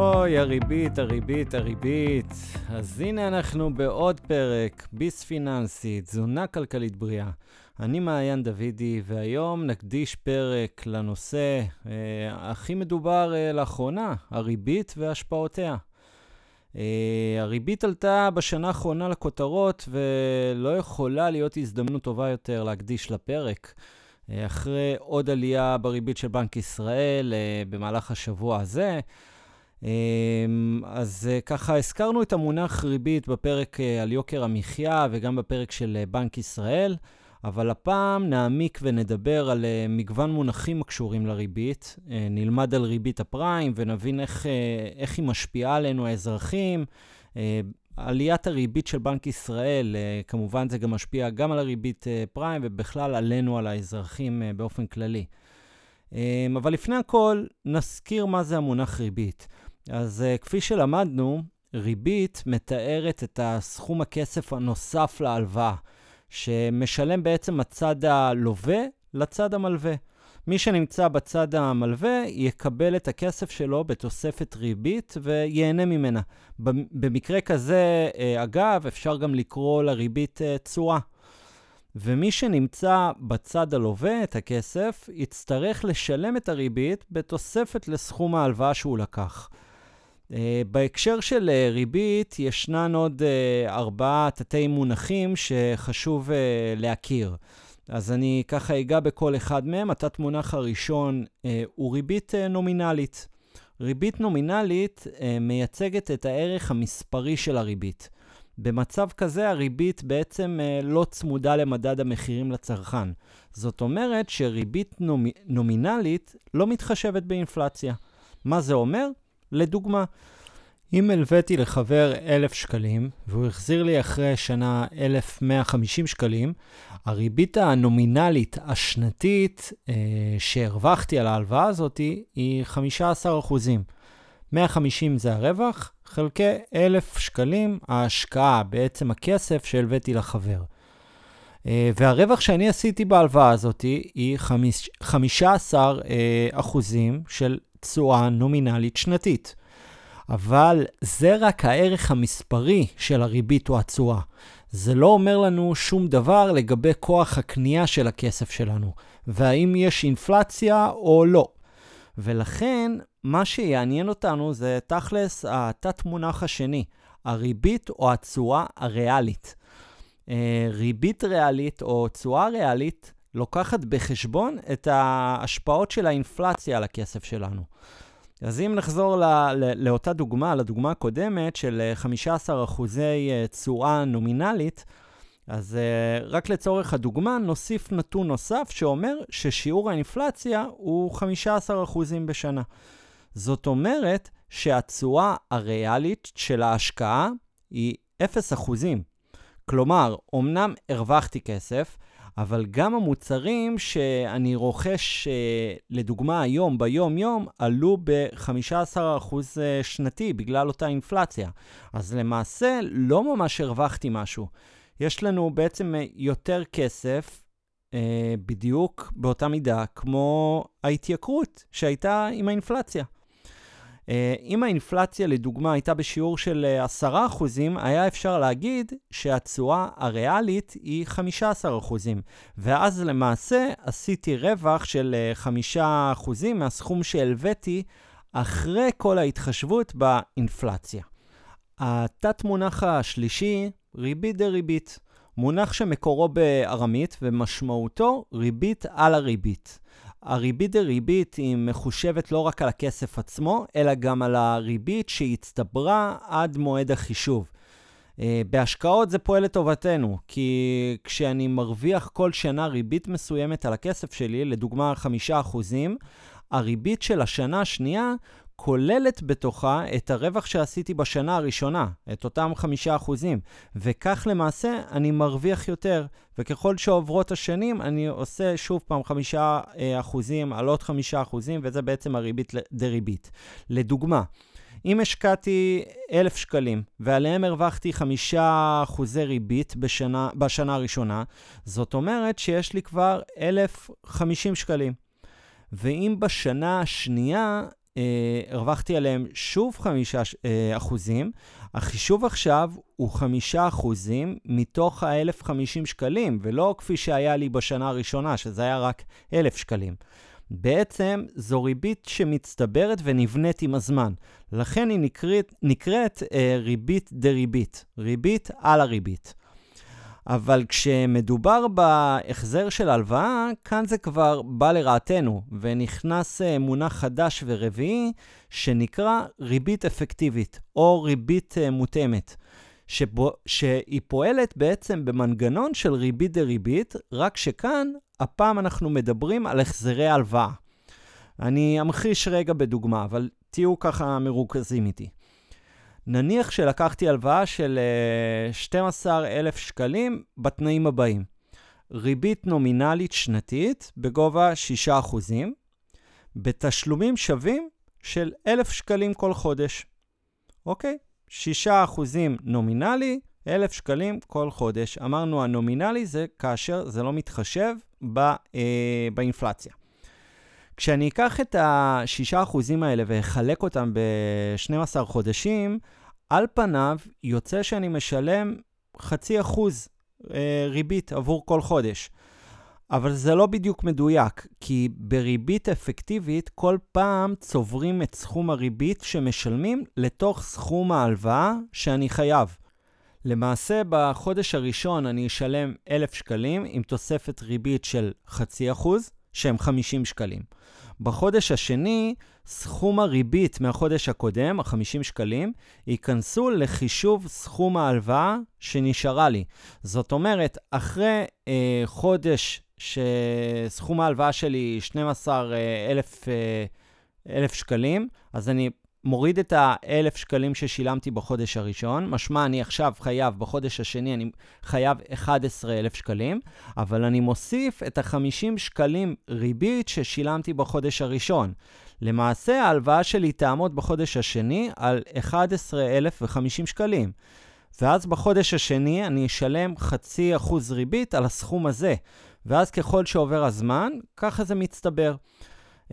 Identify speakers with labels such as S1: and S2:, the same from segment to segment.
S1: אוי, הריבית, הריבית, הריבית. אז הנה אנחנו בעוד פרק, ביס פיננסי, תזונה כלכלית בריאה. אני מעיין דוידי, והיום נקדיש פרק לנושא אה, הכי מדובר אה, לאחרונה, הריבית והשפעותיה. אה, הריבית עלתה בשנה האחרונה לכותרות, ולא יכולה להיות הזדמנות טובה יותר להקדיש לפרק. אה, אחרי עוד עלייה בריבית של בנק ישראל אה, במהלך השבוע הזה. אמ, אז אה, ככה, הזכרנו את המונח ריבית בפרק על יוקר המחיה וגם בפרק של בנק ישראל, אבל הפעם נעמיק ונדבר על מגוון מונחים הקשורים לריבית. נלמד על ריבית הפריים ונבין איך, איך היא משפיעה עלינו, האזרחים, עליית הריבית של בנק ישראל, אה, כמובן זה גם משפיע גם על הריבית אה, פריים ובכלל עלינו, על האזרחים אה, באופן כללי. אבל לפני הכל, נזכיר מה זה המונח ריבית. אז כפי שלמדנו, ריבית מתארת את הסכום הכסף הנוסף להלוואה, שמשלם בעצם הצד הלווה לצד המלווה. מי שנמצא בצד המלווה יקבל את הכסף שלו בתוספת ריבית וייהנה ממנה. במקרה כזה, אה, אגב, אפשר גם לקרוא לריבית אה, תשואה. ומי שנמצא בצד הלווה את הכסף, יצטרך לשלם את הריבית בתוספת לסכום ההלוואה שהוא לקח. Uh, בהקשר של uh, ריבית, ישנן עוד uh, ארבעה תתי מונחים שחשוב uh, להכיר. אז אני ככה אגע בכל אחד מהם. התת-מונח הראשון אה, הוא ריבית אה, נומינלית. ריבית נומינלית אה, מייצגת את הערך המספרי של הריבית. במצב כזה הריבית בעצם אה, לא צמודה למדד המחירים לצרכן. זאת אומרת שריבית נומ... נומינלית לא מתחשבת באינפלציה. מה זה אומר? לדוגמה, אם הלוויתי לחבר 1,000 שקלים, והוא החזיר לי אחרי שנה 1,150 שקלים, הריבית הנומינלית השנתית אה, שהרווחתי על ההלוואה הזאת היא 15 אחוזים. 150 זה הרווח, חלקי 1,000 שקלים ההשקעה, בעצם הכסף שהלוויתי לחבר. אה, והרווח שאני עשיתי בהלוואה הזאת היא 15 אה, אחוזים של תשואה נומינלית שנתית. אבל זה רק הערך המספרי של הריבית או התשואה. זה לא אומר לנו שום דבר לגבי כוח הקנייה של הכסף שלנו, והאם יש אינפלציה או לא. ולכן, מה שיעניין אותנו זה תכלס התת-מונח השני, הריבית או התשואה הריאלית. אה, ריבית ריאלית או תשואה ריאלית לוקחת בחשבון את ההשפעות של האינפלציה על הכסף שלנו. אז אם נחזור לא, לא, לאותה דוגמה, לדוגמה הקודמת של 15 אה, אחוזי אה, תשואה נומינלית, אז uh, רק לצורך הדוגמה נוסיף נתון נוסף שאומר ששיעור האינפלציה הוא 15 אחוזים בשנה. זאת אומרת שהתשואה הריאלית של ההשקעה היא 0 אחוזים. כלומר, אמנם הרווחתי כסף, אבל גם המוצרים שאני רוכש, אה, לדוגמה היום, ביום-יום, עלו ב-15% אה, שנתי בגלל אותה אינפלציה. אז למעשה לא ממש הרווחתי משהו. יש לנו בעצם אה, יותר כסף בדיוק באותה מידה כמו ההתייקרות שהייתה עם האינפלציה. אה, אם האינפלציה, לדוגמה, הייתה בשיעור של 10%, אה, היה אפשר להגיד שהתשואה הריאלית היא 15%, ואז למעשה עשיתי רווח של 5% אה, מהסכום שהלוויתי אחרי כל ההתחשבות באינפלציה. התת-מונח השלישי, ריבית דריבית, מונח שמקורו בארמית ומשמעותו ריבית על הריבית. הריבית דריבית היא מחושבת לא רק על הכסף עצמו, אלא גם על הריבית שהצטברה עד מועד החישוב. אה, בהשקעות זה פועל לטובתנו, כי כשאני מרוויח כל שנה ריבית מסוימת על הכסף שלי, לדוגמה 5%, הריבית של השנה השנייה כוללת בתוכה את הרווח שעשיתי בשנה הראשונה, את אותם חמישה אחוזים, וכך למעשה אני מרוויח יותר, וככל שעוברות השנים אני עושה שוב פעם חמישה אה, אחוזים על עוד חמישה אחוזים, וזה בעצם הריבית דריבית. לדוגמה, אם השקעתי אלף שקלים ועליהם הרווחתי חמישה אחוזי ריבית בשנה, בשנה הראשונה, זאת אומרת שיש לי כבר אלף חמישים שקלים. ואם בשנה השנייה אה, הרווחתי עליהם שוב 5 אה, אחוזים. החישוב עכשיו הוא 5 אחוזים מתוך ה-1,050 שקלים, ולא כפי שהיה לי בשנה הראשונה, שזה היה רק 1,000 שקלים. בעצם זו ריבית שמצטברת ונבנית עם הזמן. לכן היא נקראת, נקראת אה, ריבית דריבית, ריבית על הריבית. אבל כשמדובר בהחזר של הלוואה, כאן זה כבר בא לרעתנו, ונכנס אה, מונח חדש ורביעי, שנקרא ריבית אפקטיבית, או ריבית אה, מותאמת, שבו, שהיא פועלת בעצם במנגנון של ריבית דריבית, רק שכאן, הפעם אנחנו מדברים על החזרי הלוואה. אני אמחיש רגע בדוגמה, אבל תהיו ככה מרוכזים איתי. נניח שלקחתי הלוואה של 12,000 אה, שקלים בתנאים הבאים. ריבית נומינלית שנתית בגובה 6%, בתשלומים שווים של 1,000 שקלים כל חודש. אוקיי? 6% נומינלי, 1,000 שקלים כל חודש. אמרנו הנומינלי זה כאשר זה לא מתחשב ב, אה, באינפלציה. כשאני אקח את ה-6% האלה ואחלק אותם ב-12 חודשים, על פניו יוצא שאני משלם חצי אחוז אה, ריבית עבור כל חודש. אבל זה לא בדיוק מדויק, כי בריבית אפקטיבית כל פעם צוברים את סכום הריבית שמשלמים לתוך סכום ההלוואה שאני חייב. למעשה, בחודש הראשון אני אשלם 1,000 שקלים עם תוספת ריבית של חצי אחוז, שהם 50 שקלים. בחודש השני, סכום הריבית מהחודש הקודם, ה-50 שקלים, ייכנסו לחישוב סכום ההלוואה שנשארה לי. זאת אומרת, אחרי אה, חודש שסכום ההלוואה שלי 12,000 אה, שקלים, אז אני מוריד את ה-1,000 שקלים ששילמתי בחודש הראשון, משמע אני עכשיו חייב, בחודש השני אני חייב 11,000 שקלים, אבל אני מוסיף את ה-50 שקלים ריבית ששילמתי בחודש הראשון. למעשה ההלוואה שלי תעמוד בחודש השני על 11,050 שקלים. ואז בחודש השני אני אשלם חצי אחוז ריבית על הסכום הזה. ואז ככל שעובר הזמן, ככה זה מצטבר. Uh,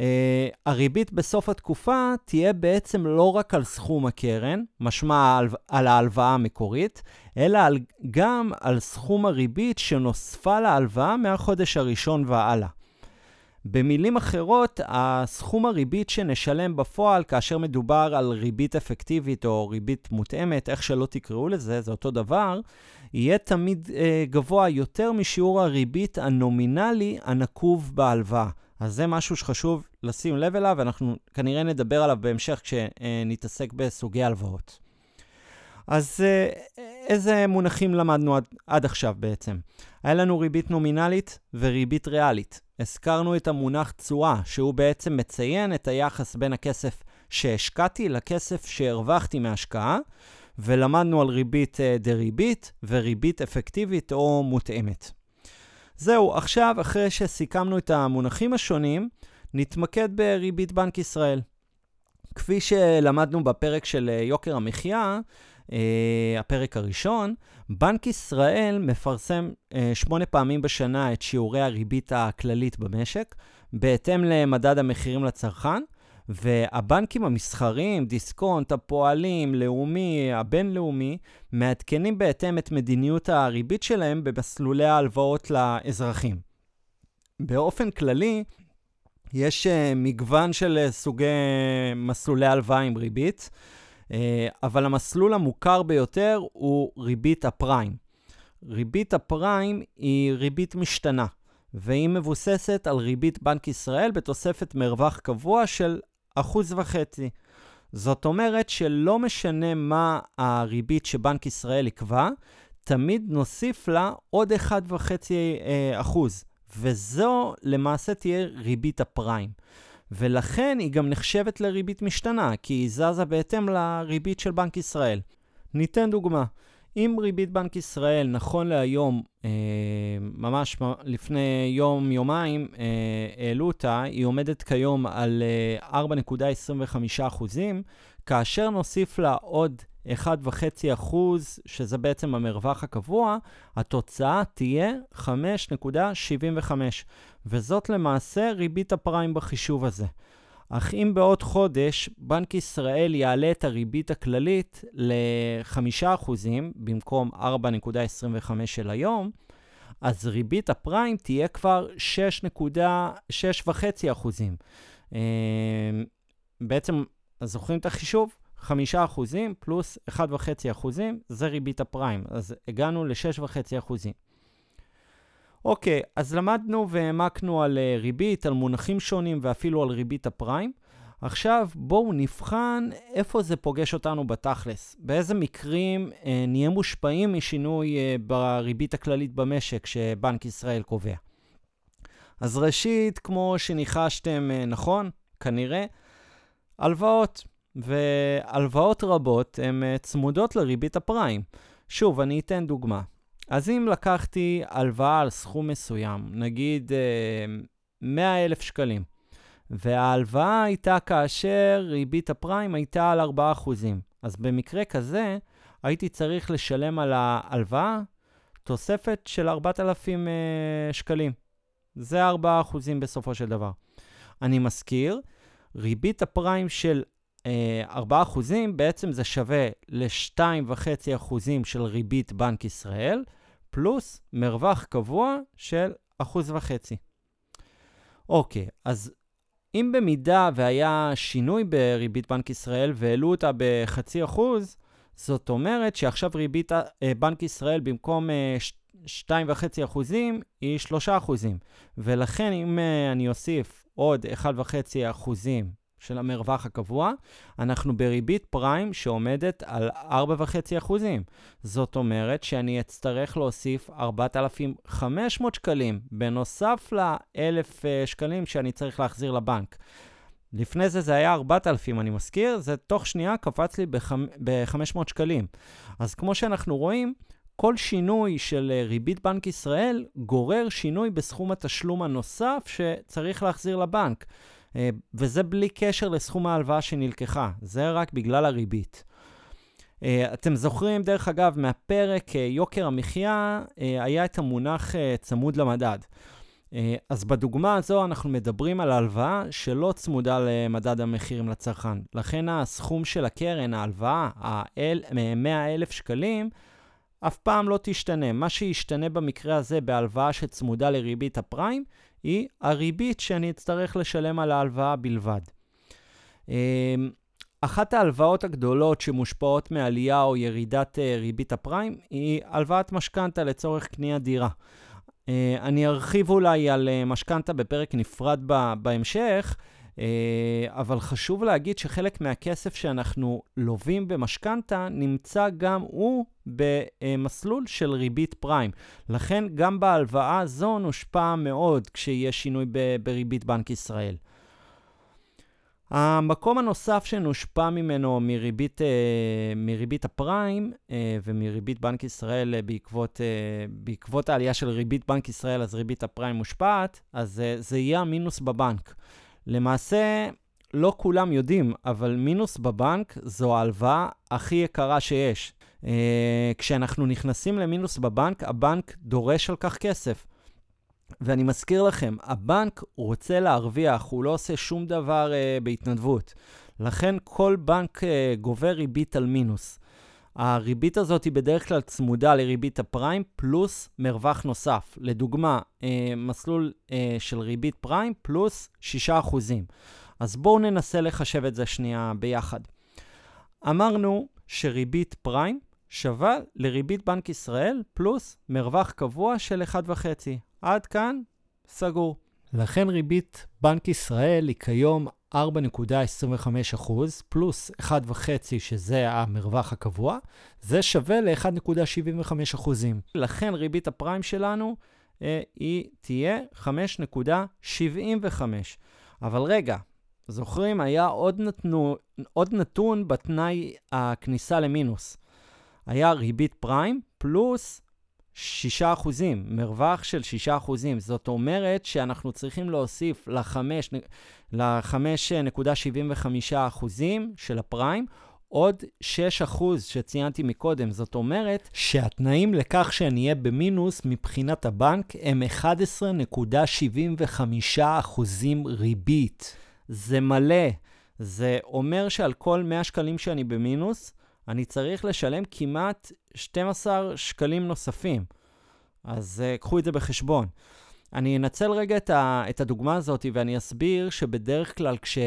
S1: הריבית בסוף התקופה תהיה בעצם לא רק על סכום הקרן, משמע על, על ההלוואה המקורית, אלא על, גם על סכום הריבית שנוספה להלוואה מהחודש הראשון והלאה. במילים אחרות, הסכום הריבית שנשלם בפועל כאשר מדובר על ריבית אפקטיבית או ריבית מותאמת, איך שלא תקראו לזה, זה אותו דבר, יהיה תמיד אה, גבוה יותר משיעור הריבית הנומינלי הנקוב בהלוואה. אז זה משהו שחשוב לשים לב אליו, ואנחנו כנראה נדבר עליו בהמשך כשנתעסק בסוגי הלוואות. אז אה, איזה מונחים למדנו עד, עד עכשיו בעצם? היה לנו ריבית נומינלית וריבית ריאלית. הזכרנו את המונח תשואה, שהוא בעצם מציין את היחס בין הכסף שהשקעתי לכסף שהרווחתי מהשקעה, ולמדנו על ריבית אה, דריבית וריבית אפקטיבית או מותאמת. זהו, עכשיו, אחרי שסיכמנו את המונחים השונים, נתמקד בריבית בנק ישראל. כפי שלמדנו בפרק של אה, יוקר המחיה, אה, הפרק הראשון, בנק ישראל מפרסם אה, שמונה פעמים בשנה את שיעורי הריבית הכללית במשק, בהתאם למדד המחירים לצרכן, והבנקים המסחריים, דיסקונט, הפועלים, לאומי, הבינלאומי, מעדכנים בהתאם את מדיניות הריבית שלהם במסלולי ההלוואות לאזרחים. באופן כללי, יש uh, מגוון של uh, סוגי מסלולי הלוואה עם ריבית. אה, אבל המסלול המוכר ביותר הוא ריבית הפריים. ריבית הפריים היא ריבית משתנה, והיא מבוססת על ריבית בנק ישראל בתוספת מרווח קבוע של אחוז וחצי. זאת אומרת שלא משנה מה הריבית שבנק ישראל יקבע, תמיד נוסיף לה עוד 1.5 אה, אחוז, וזו למעשה תהיה ריבית הפריים. ולכן היא גם נחשבת לריבית משתנה, כי היא זזה בהתאם לריבית של בנק ישראל. ניתן דוגמה. אם ריבית בנק ישראל, נכון להיום, אה, ממש לפני יום-יומיים, אה, העלו אותה, היא עומדת כיום על אה, 4.25 כאשר נוסיף לה עוד 1.5%, שזה בעצם המרווח הקבוע, התוצאה תהיה 5.75, וזאת למעשה ריבית הפריים בחישוב הזה. אך אם בעוד חודש בנק ישראל יעלה את הריבית הכללית ל-5% במקום 4.25 של היום, אז ריבית הפריים תהיה כבר 6.6.5%. אה, בעצם, זוכרים את החישוב? 5% פלוס 1.5% זה ריבית הפריים. אז הגענו ל-6.5%. אוקיי, אז למדנו והעמקנו על uh, ריבית, על מונחים שונים ואפילו על ריבית הפריים. עכשיו בואו נבחן איפה זה פוגש אותנו בתכלס. באיזה מקרים uh, נהיה מושפעים משינוי uh, בריבית הכללית במשק שבנק ישראל קובע. אז ראשית, כמו שניחשתם uh, נכון, כנראה, הלוואות. והלוואות רבות הן uh, צמודות לריבית הפריים. שוב, אני אתן דוגמה. אז אם לקחתי הלוואה על סכום מסוים, נגיד 100 אה, שקלים, וההלוואה הייתה כאשר ריבית הפריים הייתה על 4%, אז במקרה כזה הייתי צריך לשלם על ההלוואה תוספת של 4,000 uh, שקלים. זה 4% בסופו של דבר. אני מזכיר, ריבית הפריים של 4 אחוזים, בעצם זה שווה ל-2.5 אחוזים של ריבית בנק ישראל, פלוס מרווח קבוע של אחוז וחצי. אוקיי, אז אם במידה והיה שינוי בריבית בנק ישראל והעלו אותה בחצי אחוז, זאת אומרת שעכשיו ריבית אה, בנק ישראל במקום 2.5 אה, אחוזים היא 3 אחוזים. ולכן אם אה, אני אוסיף עוד 1.5 אחוזים של המרווח הקבוע, אנחנו בריבית פריים שעומדת על 4.5%. זאת אומרת שאני אצטרך להוסיף 4,500 שקלים, בנוסף ל-1,000 אה, שקלים שאני צריך להחזיר לבנק. לפני זה זה היה 4,000, אני מזכיר, זה תוך שנייה קפץ לי ב-500 שקלים. אז כמו שאנחנו רואים, כל שינוי של אה, ריבית בנק ישראל גורר שינוי בסכום התשלום הנוסף שצריך להחזיר לבנק. אה, וזה בלי קשר לסכום ההלוואה שנלקחה, זה רק בגלל הריבית. אה, אתם זוכרים, דרך אגב, מהפרק אה, יוקר המחיה, היה את המונח צמוד למדד. אז בדוגמה הזו אנחנו מדברים על הלוואה שלא צמודה למדד המחירים לצרכן. לכן הסכום של הקרן, ההלוואה, ה-100,000 שקלים, אף פעם לא תשתנה. מה שישתנה במקרה הזה בהלוואה שצמודה לריבית הפריים, היא הריבית שאני אצטרך לשלם על ההלוואה בלבד. אמ, אחת ההלוואות הגדולות שמושפעות מעלייה או ירידת אה, ריבית הפריים היא הלוואת משכנתה לצורך קניית דירה. אה, אני ארחיב אולי על אה, משכנתה בפרק נפרד בהמשך, אבל חשוב להגיד שחלק מהכסף שאנחנו לווים במשכנתה נמצא גם הוא במסלול של ריבית פריים. לכן גם בהלוואה הזו נושפע מאוד כשיהיה שינוי בריבית בנק ישראל. המקום הנוסף שנושפע ממנו מריבית, אה, מריבית הפריים אה, ומריבית בנק ישראל בעקבות, בעקבות העלייה של ריבית בנק ישראל, אז ריבית הפריים מושפעת, אז זה יהיה המינוס בבנק. למעשה, לא כולם יודעים, אבל מינוס בבנק זו ההלוואה הכי יקרה שיש. Uh, כשאנחנו נכנסים למינוס בבנק, הבנק דורש על כך כסף. ואני מזכיר לכם, הבנק רוצה להרוויח, הוא לא עושה שום דבר uh, בהתנדבות. לכן כל בנק uh, גובה ריבית על מינוס. הריבית הזאת היא בדרך כלל צמודה לריבית הפריים פלוס מרווח נוסף. לדוגמה, אה, מסלול אה, של ריבית פריים פלוס 6%. אז בואו ננסה לחשב את זה שנייה ביחד. אמרנו שריבית פריים שווה לריבית בנק ישראל פלוס מרווח קבוע של 1.5. עד כאן, סגור. לכן ריבית בנק ישראל היא כיום 4.25% פלוס 1.5 שזה המרווח הקבוע, זה שווה ל-1.75%. לכן ריבית הפריים שלנו אה, היא תהיה 5.75. אבל רגע, זוכרים, היה עוד, נתנו, עוד נתון בתנאי הכניסה למינוס. היה ריבית פריים פלוס 6 אחוזים, מרווח של 6 אחוזים. זאת אומרת שאנחנו צריכים להוסיף ל-5.75 אחוזים של הפריים עוד 6 אחוז שציינתי מקודם. זאת אומרת שהתנאים לכך שאני אהיה במינוס מבחינת הבנק הם 11.75 אחוזים ריבית. זה מלא. זה אומר שעל כל 100 שקלים שאני במינוס, אני צריך לשלם כמעט 12 שקלים נוספים. אז uh, קחו את זה בחשבון. אני אנצל רגע את, ה, את הדוגמה הזאת ואני אסביר שבדרך כלל כש,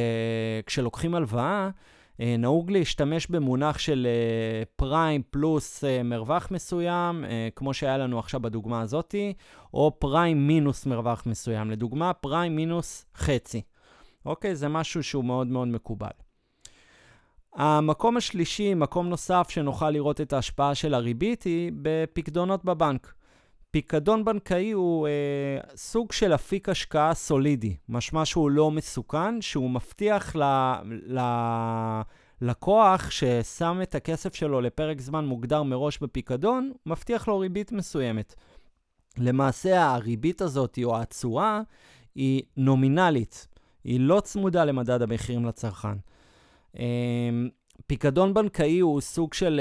S1: כשלוקחים הלוואה, אה, נהוג להשתמש במונח של אה, פריים פלוס אה, מרווח מסוים, כמו שהיה לנו עכשיו בדוגמה הזאתי, או פריים מינוס מרווח מסוים. לדוגמה, פריים מינוס חצי. אוקיי? זה משהו שהוא מאוד מאוד מקובל. המקום השלישי, מקום נוסף שנוכל לראות את ההשפעה של הריבית, היא בפקדונות בבנק. פיקדון בנקאי הוא אה, סוג של אפיק השקעה סולידי, משמע שהוא לא מסוכן, שהוא מבטיח ללקוח ששם את הכסף שלו לפרק זמן מוגדר מראש בפיקדון, מבטיח לו ריבית מסוימת. למעשה הריבית הזאת, או התשואה, היא נומינלית, היא לא צמודה למדד המחירים לצרכן. אה, פיקדון בנקאי הוא סוג של,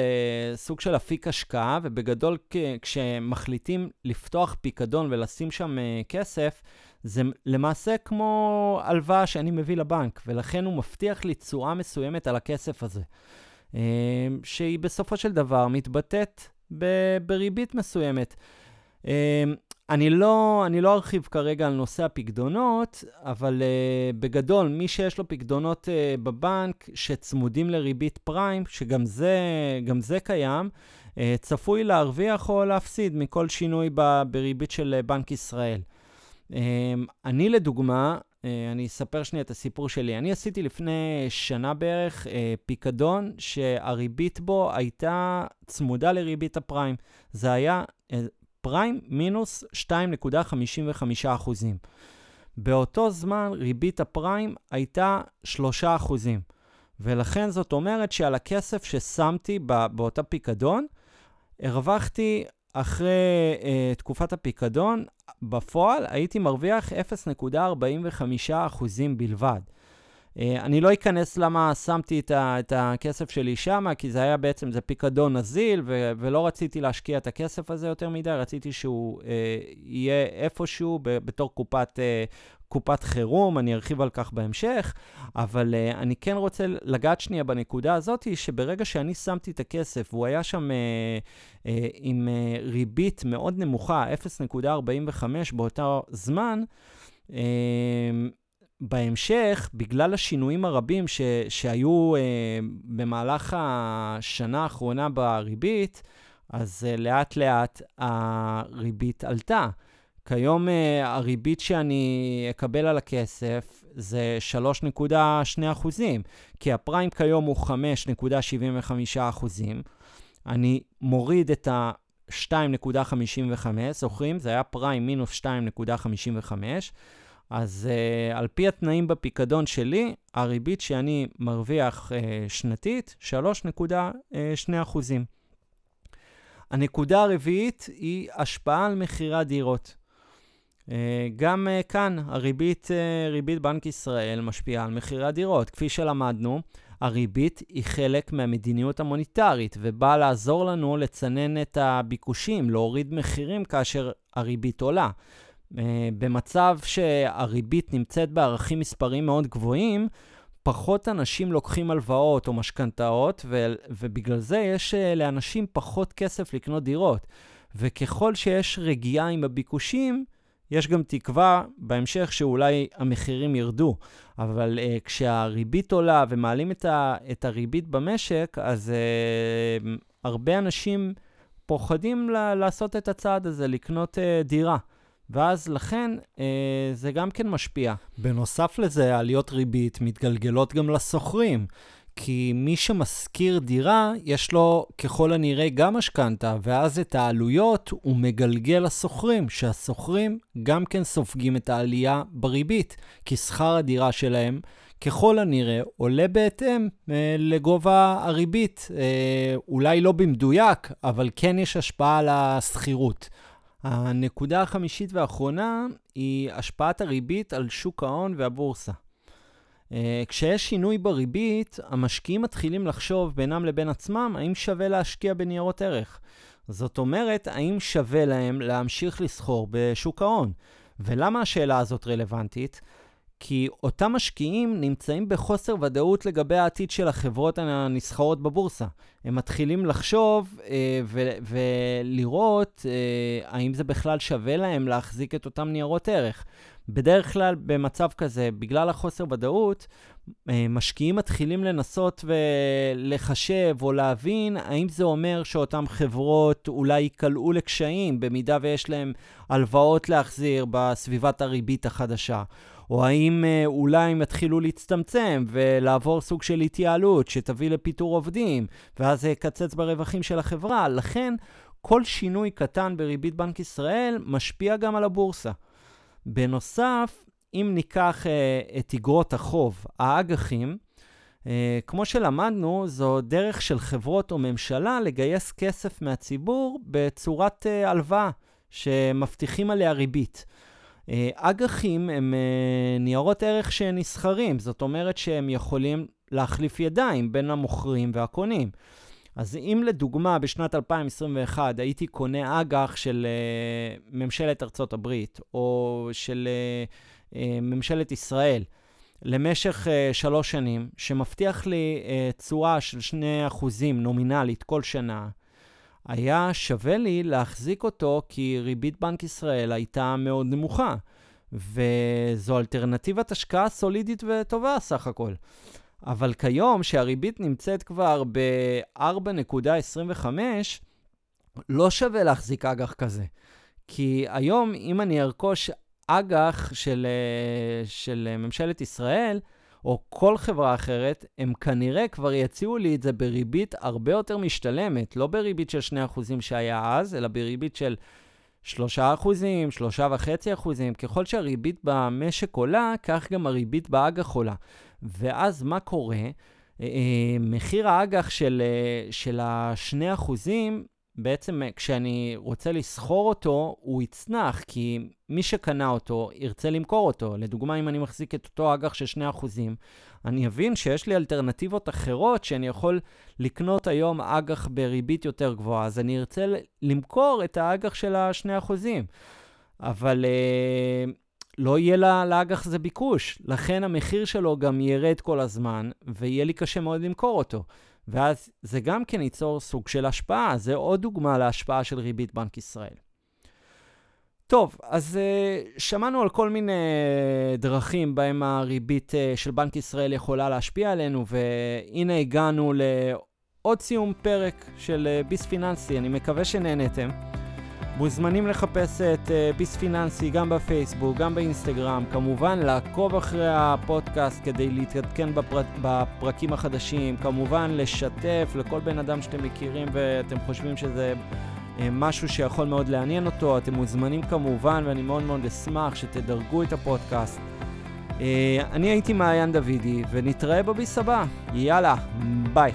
S1: uh, סוג של אפיק השקעה, ובגדול כשמחליטים לפתוח פיקדון ולשים שם uh, כסף, זה למעשה כמו הלוואה שאני מביא לבנק, ולכן הוא מבטיח לי תשואה מסוימת על הכסף הזה, uh, שהיא בסופו של דבר מתבטאת בריבית מסוימת. אני לא, אני לא ארחיב כרגע על נושא הפקדונות, אבל uh, בגדול, מי שיש לו פקדונות uh, בבנק שצמודים לריבית פריים, שגם זה, זה קיים, uh, צפוי להרוויח או להפסיד מכל שינוי ב, בריבית של בנק ישראל. Uh, אני לדוגמה, uh, אני אספר שנייה את הסיפור שלי. אני עשיתי לפני שנה בערך uh, פיקדון שהריבית בו הייתה צמודה לריבית הפריים. זה היה פריים מינוס 2.55 אחוזים. באותו זמן ריבית הפריים הייתה 3 אחוזים. ולכן זאת אומרת שעל הכסף ששמתי באותה פיקדון, הרווחתי אחרי uh, תקופת הפיקדון, בפועל הייתי מרוויח 0.45 אחוזים בלבד. Uh, אני לא אכנס למה שמתי את, ה, את הכסף שלי שם, כי זה היה בעצם, זה פיקדון נזיל, ו, ולא רציתי להשקיע את הכסף הזה יותר מדי, רציתי שהוא uh, יהיה איפשהו ב, בתור קופת, uh, קופת חירום, אני ארחיב על כך בהמשך, אבל uh, אני כן רוצה לגעת שנייה בנקודה הזאת, שברגע שאני שמתי את הכסף, והוא היה שם uh, uh, עם uh, ריבית מאוד נמוכה, 0.45 באותו זמן, uh, בהמשך, בגלל השינויים הרבים ש, שהיו אה, במהלך השנה האחרונה בריבית, אז אה, לאט לאט הריבית עלתה. כיום אה, הריבית שאני אקבל על הכסף זה 3.2 אחוזים, כי הפריים כיום הוא 5.75 אחוזים. אני מוריד את ה... 2.55, זוכרים? זה היה פריים מינוס 2.55. אז uh, על פי התנאים בפיקדון שלי, הריבית שאני מרוויח uh, שנתית, 3.2 אחוזים. הנקודה הרביעית היא השפעה על מחירי הדירות. Uh, גם uh, כאן הריבית, uh, ריבית בנק ישראל משפיעה על מחירי הדירות. כפי שלמדנו, הריבית היא חלק מהמדיניות המוניטרית ובאה לעזור לנו לצנן את הביקושים, להוריד מחירים כאשר הריבית עולה. אה, במצב שהריבית נמצאת בערכים מספריים מאוד גבוהים, פחות אנשים לוקחים הלוואות או משכנתאות, ו- ובגלל זה יש אה, לאנשים פחות כסף לקנות דירות. וככל שיש רגיעה עם הביקושים, יש גם תקווה בהמשך שאולי המחירים ירדו. אבל uh, כשהריבית עולה ומעלים את, ה- את הריבית במשק, אז uh, הרבה אנשים פוחדים ל- לעשות את הצעד הזה, לקנות uh, דירה. ואז לכן אה, זה גם כן משפיע. בנוסף לזה, עליות ריבית מתגלגלות גם לשוכרים. כי מי שמשכיר דירה, יש לו ככל הנראה גם משכנתה, ואז את העלויות הוא מגלגל לשוכרים, שהשוכרים גם כן סופגים את העלייה בריבית, כי שכר הדירה שלהם ככל הנראה עולה בהתאם אה, לגובה הריבית. אה, אולי לא במדויק, אבל כן יש השפעה על השכירות. הנקודה החמישית והאחרונה היא השפעת הריבית על שוק ההון והבורסה. Uh, כשיש שינוי בריבית, המשקיעים מתחילים לחשוב בינם לבין עצמם האם שווה להשקיע בניירות ערך. זאת אומרת, האם שווה להם להמשיך לסחור בשוק ההון. ולמה השאלה הזאת רלוונטית? כי אותם משקיעים נמצאים בחוסר ודאות לגבי העתיד של החברות הנסחרות בבורסה. הם מתחילים לחשוב אה, ו- ולראות אה, האם זה בכלל שווה להם להחזיק את אותם ניירות ערך. בדרך כלל, במצב כזה, בגלל החוסר ודאות, אה, משקיעים מתחילים לנסות ולחשב או להבין האם זה אומר שאותן חברות אולי ייקלעו לקשיים במידה ויש להם הלוואות להחזיר בסביבת הריבית החדשה. או האם אה, אולי הם יתחילו להצטמצם ולעבור סוג של התייעלות שתביא לפיטור עובדים, ואז זה יקצץ ברווחים של החברה. לכן, כל שינוי קטן בריבית בנק ישראל משפיע גם על הבורסה. בנוסף, אם ניקח uh, את אגרות החוב, האג"חים, uh, כמו שלמדנו, זו דרך של חברות או ממשלה לגייס כסף מהציבור בצורת uh, הלוואה, שמבטיחים עליה ריבית. אג"חים הם ניירות ערך שנסחרים, זאת אומרת שהם יכולים להחליף ידיים בין המוכרים והקונים. אז אם לדוגמה בשנת 2021 הייתי קונה אג"ח של uh, ממשלת ארצות הברית או של ממשלת ישראל למשך שלוש שנים, שמבטיח לי תשואה של 2% נומינלית כל שנה, היה שווה לי להחזיק אותו כי ריבית בנק ישראל הייתה מאוד נמוכה, וזו אלטרנטיבת השקעה סולידית וטובה סך הכל. אבל כיום, שהריבית נמצאת כבר ב-4.25, לא שווה להחזיק אג"ח כזה. כי היום, אם אני ארכוש אג"ח של, אה, של ממשלת ישראל, או כל חברה אחרת, הם כנראה כבר יציעו לי את זה בריבית הרבה יותר משתלמת, לא בריבית של 2% שהיה אז, אלא בריבית של 3 אחוזים, 3.5 אחוזים. ככל שהריבית במשק עולה, כך גם הריבית באג"ח עולה. ואז מה קורה? אה, אה, מחיר האג"ח של, אה, של ה-2 אחוזים, בעצם כשאני רוצה לסחור אותו, הוא יצנח, כי מי שקנה אותו ירצה למכור אותו. לדוגמה, אם אני מחזיק את אותו אג"ח של 2 אחוזים, אני אבין שיש לי אלטרנטיבות אחרות שאני יכול לקנות היום אג"ח בריבית יותר גבוהה, אז אני ארצה למכור את האג"ח של ה-2 אחוזים. אבל... Uh, לא יהיה לאג"ח זה ביקוש, לכן המחיר שלו גם ירד כל הזמן, ויהיה לי קשה מאוד למכור אותו. ואז זה גם כן ייצור סוג של השפעה, זה עוד דוגמה להשפעה של ריבית בנק ישראל. טוב, אז uh, שמענו על כל מיני דרכים בהם הריבית uh, של בנק ישראל יכולה להשפיע עלינו, והנה הגענו לעוד סיום פרק של uh, ביס פיננסי, אני מקווה שנהנתם. מוזמנים לחפש את uh, ביס פיננסי גם בפייסבוק, גם באינסטגרם, כמובן לעקוב אחרי הפודקאסט כדי להתעדכן בפר... בפרקים החדשים, כמובן לשתף לכל בן אדם שאתם מכירים ואתם חושבים שזה uh, משהו שיכול מאוד לעניין אותו, אתם מוזמנים כמובן ואני מאוד מאוד אשמח שתדרגו את הפודקאסט. Uh, אני הייתי מעיין דוידי ונתראה בביס הבא, יאללה, ביי.